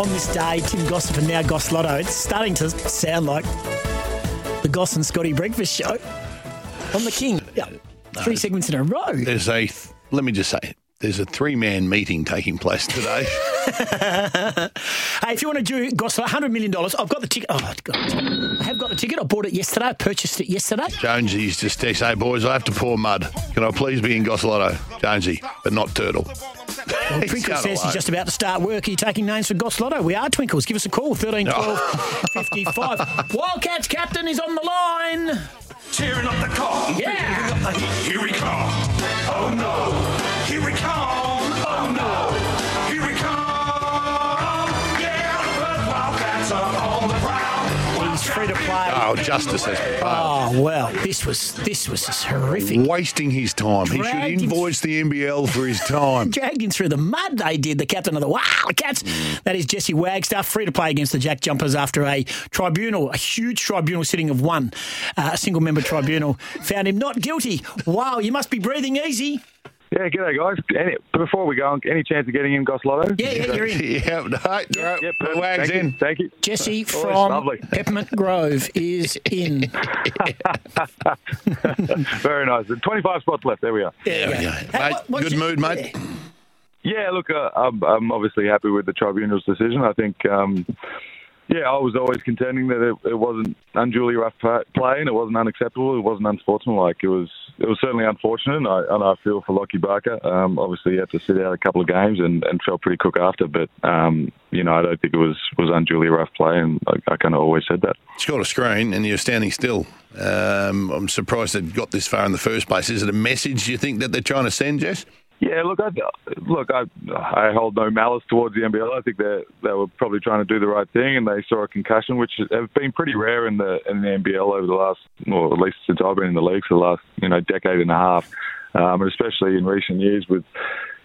on this day, Tim Gossage and now Goss Lotto, it's starting to sound like the Goss and Scotty Breakfast Show on the King. Yeah, three segments in a row. There's a, th- let me just say, there's a three man meeting taking place today. Hey, if you want to do Goss $100 million, I've got the ticket. Oh, God. I have got the ticket. I bought it yesterday. I purchased it yesterday. Jonesy's just text, hey boys, I have to pour mud. Can I please be in Gosselotto? Jonesy, but not Turtle. Well, Twinkle says he's just about to start work. Are you taking names for Goss Lotto? We are Twinkles. Give us a call, 13 12 55. Wildcats captain is on the line. Tearing up the car. Yeah. Here we come. Oh no. Here we come. Oh no. Here we come. Yeah, the Perth Wildcats are on the ground. He's free to play. Oh, justice has been. Oh well, this was this was just horrific. Wasting his time. He should Dragged him- invoice the NBL for his time. Dragged him through the mud. They did. The captain of the Wildcats. That is Jesse Wagstaff, free to play against the Jack Jumpers after a tribunal, a huge tribunal sitting of one, uh, a single member tribunal, found him not guilty. Wow, you must be breathing easy. Yeah, g'day guys. Any, before we go, any chance of getting in Goss Lotto? Yeah, yeah, you're in. yeah, no, no, Yep, Wags thank in. You, thank you. Jesse Oh, from lovely. Peppermint Grove is in. Very nice. 25 spots left. There we are. There you go. Yeah. Hey, Mate, what- good your- mood, mate. Yeah, look, uh, I'm, I'm obviously happy with the tribunal's decision. I think, um, yeah, I was always contending that it, it wasn't unduly rough play and it wasn't unacceptable. It wasn't unsportsmanlike. It was it was certainly unfortunate, and I, and I feel for Lockie Barker. Um, obviously, he had to sit out a couple of games and, and felt pretty cook after, but um, you know, I don't think it was was unduly rough play, and I, I kind of always said that. Scored a screen and you're standing still. Um, I'm surprised it got this far in the first place. Is it a message you think that they're trying to send, Jess? Yeah, look, I, look, I, I hold no malice towards the NBL. I think they they were probably trying to do the right thing, and they saw a concussion, which have been pretty rare in the in the NBL over the last, well, at least since I've been in the league for the last, you know, decade and a half, um, and especially in recent years with.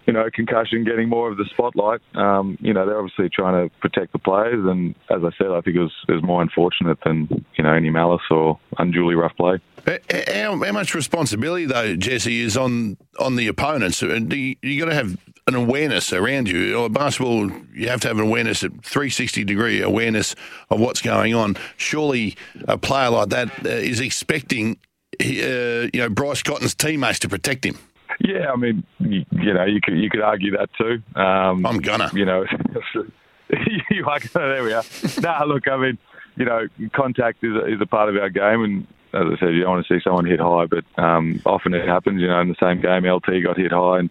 You know, concussion getting more of the spotlight. Um, you know, they're obviously trying to protect the players, and as I said, I think it was, it was more unfortunate than you know any malice or unduly rough play. Uh, How, how much responsibility, though, Jesse, is on on the opponents? Do you, you got to have an awareness around you. Or basketball, you have to have an awareness, a 360 degree awareness of what's going on. Surely, a player like that uh, expecting, uh, you know, Bryce Cotton's teammates to protect him. Yeah, I mean, you, you know, you could you could argue that too. Um, I'm gonna. You know, you are gonna. There we are. nah, look, I mean, you know, contact is a, is a part of our game, and as I said, you don't want to see someone hit high, but um, often it happens. You know, in the same game, LT got hit high and,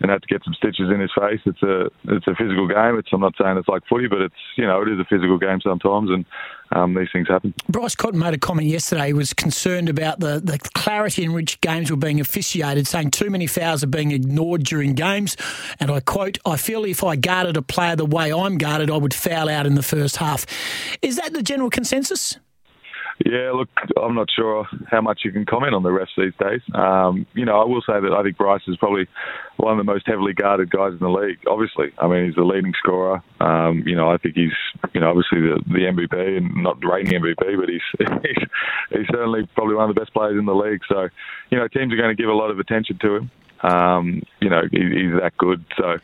and had to get some stitches in his face. It's a it's a physical game. It's I'm not saying it's like footy, but it's you know it is a physical game sometimes, and um, these things happen. Bryce Cotton made a comment yesterday. He was concerned about the, the clarity in which games were being officiated, saying too many fouls are being ignored during games. And I quote, I feel if I guarded a player the way I'm guarded, I would foul out in the first half. Is that the general consensus? Yeah, look, I'm not sure how much you can comment on the refs these days. Um, you know, I will say that I think Bryce is probably one of the most heavily guarded guys in the league. Obviously, I mean, he's the leading scorer. Um, you know, I think he's, you know, obviously the, the MVP and not reigning MVP, but he's, he's he's certainly probably one of the best players in the league. So, you know, teams are going to give a lot of attention to him. Um, you know, he, he's that good. So.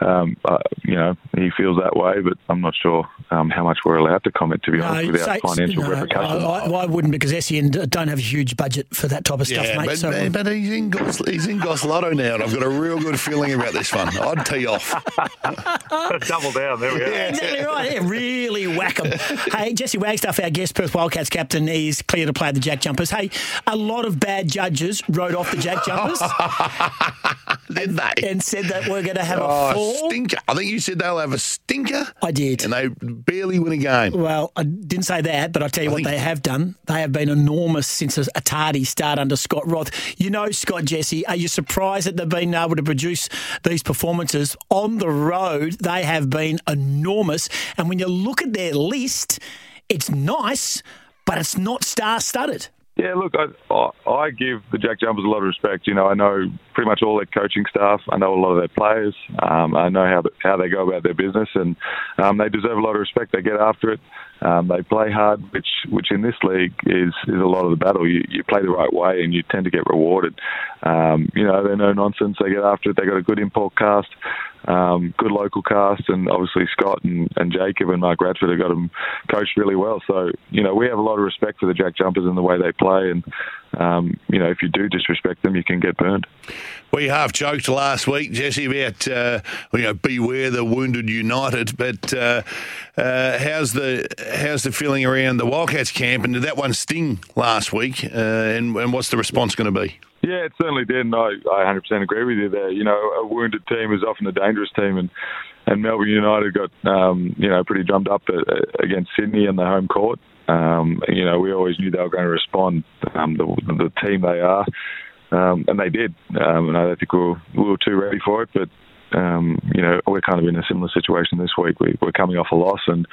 Um, uh, you know, he feels that way, but I'm not sure um, how much we're allowed to comment, to be honest, without say- financial no, repercussions. I, I, I wouldn't because SEN don't have a huge budget for that type of stuff, Yeah, mate. but, so but, but he's in Gos, he's in Goss Lotto now, and I've got a real good feeling about this one. I'd tee off. Double down, there we go. Exactly right. Yeah, really whack 'em. hey, Jesse Wagstaff, our guest Perth Wildcats captain, he's clear to play the Jack Jumpers. Hey, a lot of bad judges wrote off the Jack Jumpers Did they? and said that we're going to have a Oh, fall. Stinker. I think you said they'll have a stinker. I did. And they barely win a game. Well, I didn't say that, but I'll tell you I what they have done. They have been enormous since a, a tardy start under Scott Roth. You know, Scott Jesse, are you surprised that they've been able to produce these performances on the road? They have been enormous. And when you look at their list, it's nice, but it's not star studded. Yeah, look, I, I I give the Jack Jumpers a lot of respect. You know, I know pretty much all their coaching staff. I know a lot of their players. Um, I know how how they go about their business, and um, they deserve a lot of respect. They get after it. Um, they play hard, which which in this league is is a lot of the battle. You you play the right way, and you tend to get rewarded. Um, you know, they're no nonsense. They get after it. They got a good import cast. Um, good local cast, and obviously Scott and, and Jacob and Mark Radford have got them coached really well. So, you know, we have a lot of respect for the Jack Jumpers and the way they play. And, um, you know, if you do disrespect them, you can get burned. We half joked last week, Jesse, about uh, you know beware the wounded united. But uh, uh, how's the how's the feeling around the Wildcats camp? And did that one sting last week? Uh, and, and what's the response going to be? Yeah, it certainly did, and I, I 100% agree with you there. You know, a wounded team is often a dangerous team, and and Melbourne United got um, you know pretty drummed up uh, against Sydney in the home court. Um, you know, we always knew they were going to respond. Um, the, the team they are, um, and they did. Um, and I don't think we were, we were too ready for it, but um, you know, we're kind of in a similar situation this week. We, we're coming off a loss, and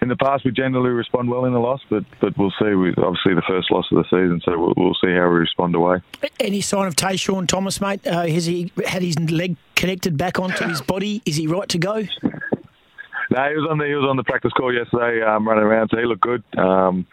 in the past we generally respond well in a loss, but but we'll see. We, obviously, the first loss of the season, so we'll, we'll see how we respond away. Any sign of TaShawn Thomas, mate? Uh, has he had his leg connected back onto his body? Is he right to go? No, he was on the he was on the practice call yesterday, um, running around, so he looked good. Um,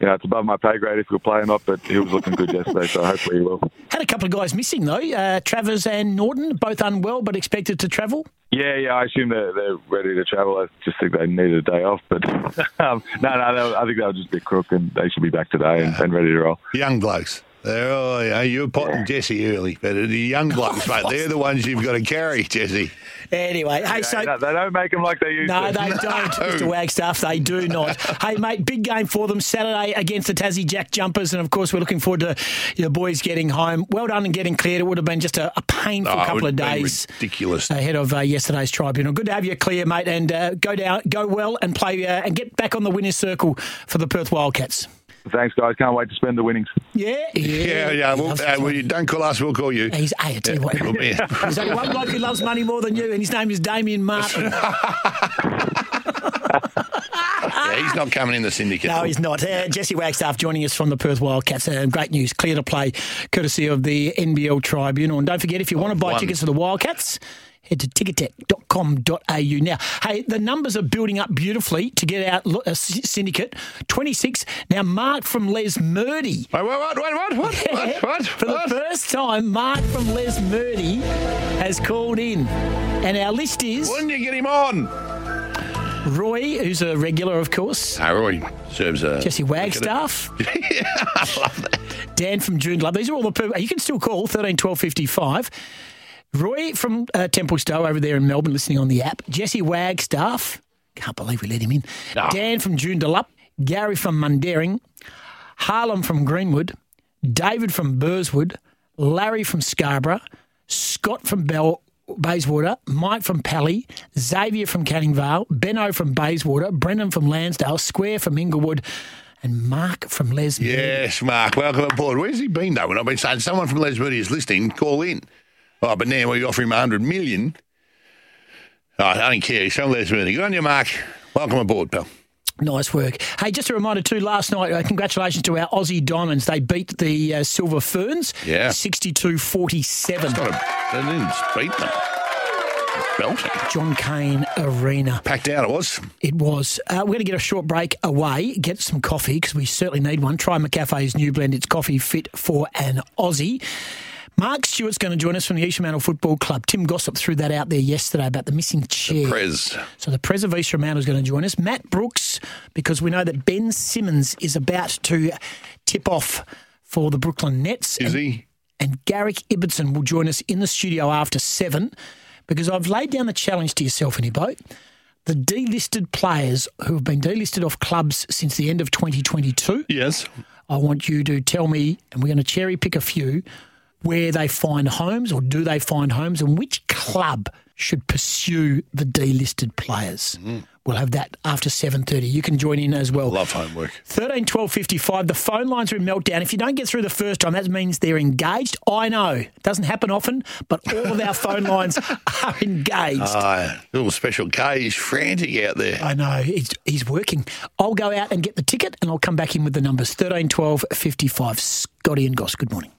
you know, it's above my pay grade if he'll play or not, but he was looking good yesterday, so hopefully he will. Had a couple of guys missing though. Uh, Travers and Norton, both unwell but expected to travel. Yeah, yeah, I assume they're they're ready to travel. I just think they needed a day off, but um, no, no, they were- I think they were just a bit crook, and they should be back today and, and ready to roll. Young blokes. They're, oh, yeah, you were potting Jesse early, but the young blokes, mate, they're the ones you've got to carry, Jesse. Anyway, hey, so. they, don't, they don't make them like they used to. No, to. they don't, Mr. Wagstaff. They do not. hey, mate, big game for them Saturday against the Tassie Jack Jumpers. And of course, we're looking forward to your boys getting home. Well done and getting cleared. It would have been just a, a painful Oh, couple would of days. ridiculous. Ahead of uh, yesterday's tribunal. Good to have you clear, mate, and uh, go down, go well, and play uh, and get back on the winners' circle for the Perth Wildcats. Thanks, guys. Can't wait to spend the winnings. Yeah, Yeah, yeah. Well, Loves uh, well, you don't call us, we'll call you. He's, hey, I tell you what, Well, there's only one bloke who loves money more than you, and his name is Damien Martin. Yeah, he's not coming in the syndicate. No, he's not. Uh, Jesse Wagstaff joining us from the Perth Wildcats. Uh, great news. Clear to play, courtesy of the NBL Tribunal. And don't forget, if you want to buy One. tickets for the Wildcats, head to ticketek.com.au. Now, hey, the numbers are building up beautifully to get out uh, sy- syndicate 26. Now, Mark from Lesmurdie. Wait, wait, what, what, what, what, what? For the first time, Mark from Lesmurdie has called in. And our list is When did you get him on? Roy, who's a regular, of course. No, Roy serves a. Jesse Wagstaff. Yeah, I love that. Dan from Joondalup. These are all the people. You can still call 13 12 55. Roy from uh, Templestowe over there in Melbourne listening on the app. Jesse Wagstaff. Can't believe we let him in. No. Dan from Joondalup. Gary from Mundaring. Harlem from Greenwood. David from Burswood. Larry from Scarborough. Scott from Bell. Bayswater, Mike from Pally, Xavier from Canning Vale, Benno from Bayswater, Brendan from Landsdale, Square from Inglewood, and Mark from Les Yes, Mark, welcome aboard. Where's he been, though? When I've been saying someone from Lesmurdie is listening, call in. Oh, but now we offer him 100 million. Oh, I don't care. He's from Lesmurdie. Good on you, Mark. Welcome aboard, pal. Nice work. Hey, just a reminder too, last night, uh, congratulations to our Aussie Diamonds. They beat the uh, Silver Ferns Yeah. 62 47. Got a, they didn't beat them. Belting. John Cain Arena. Packed out it was. It was. Uh, we're going to get a short break away, get some coffee because we certainly need one. Try McCafe's new blend. It's coffee fit for an Aussie. Mark Stewart's going to join us from the East Fremantle Football Club. Tim Gossage threw that out there yesterday about the missing chair. Prez. So the Pres of East Fremantle is going to join us. Matt Brooks, because we know that Ben Simmons is about to tip off for the Brooklyn Nets. Is and, he? And Garrick Ibbotson will join us in the studio after seven, because I've laid down the challenge to yourself, any boat. The delisted players who have been delisted off clubs since the end of 2022. Yes. I want you to tell me, and we're going to cherry pick a few, where they find homes or do they find homes and which club should pursue the delisted players. We'll have that after 7.30. You can join in as well. Love homework. 13 12 55. The phone lines are in meltdown. If you don't get through the first time, that means they're engaged. I know. It doesn't happen often, but all of our phone lines are engaged. Ah, little special K. He's frantic out there. I know. He's, he's working. I'll go out and get the ticket and I'll come back in with the numbers 13 12 55. Scotty and Goss, good morning.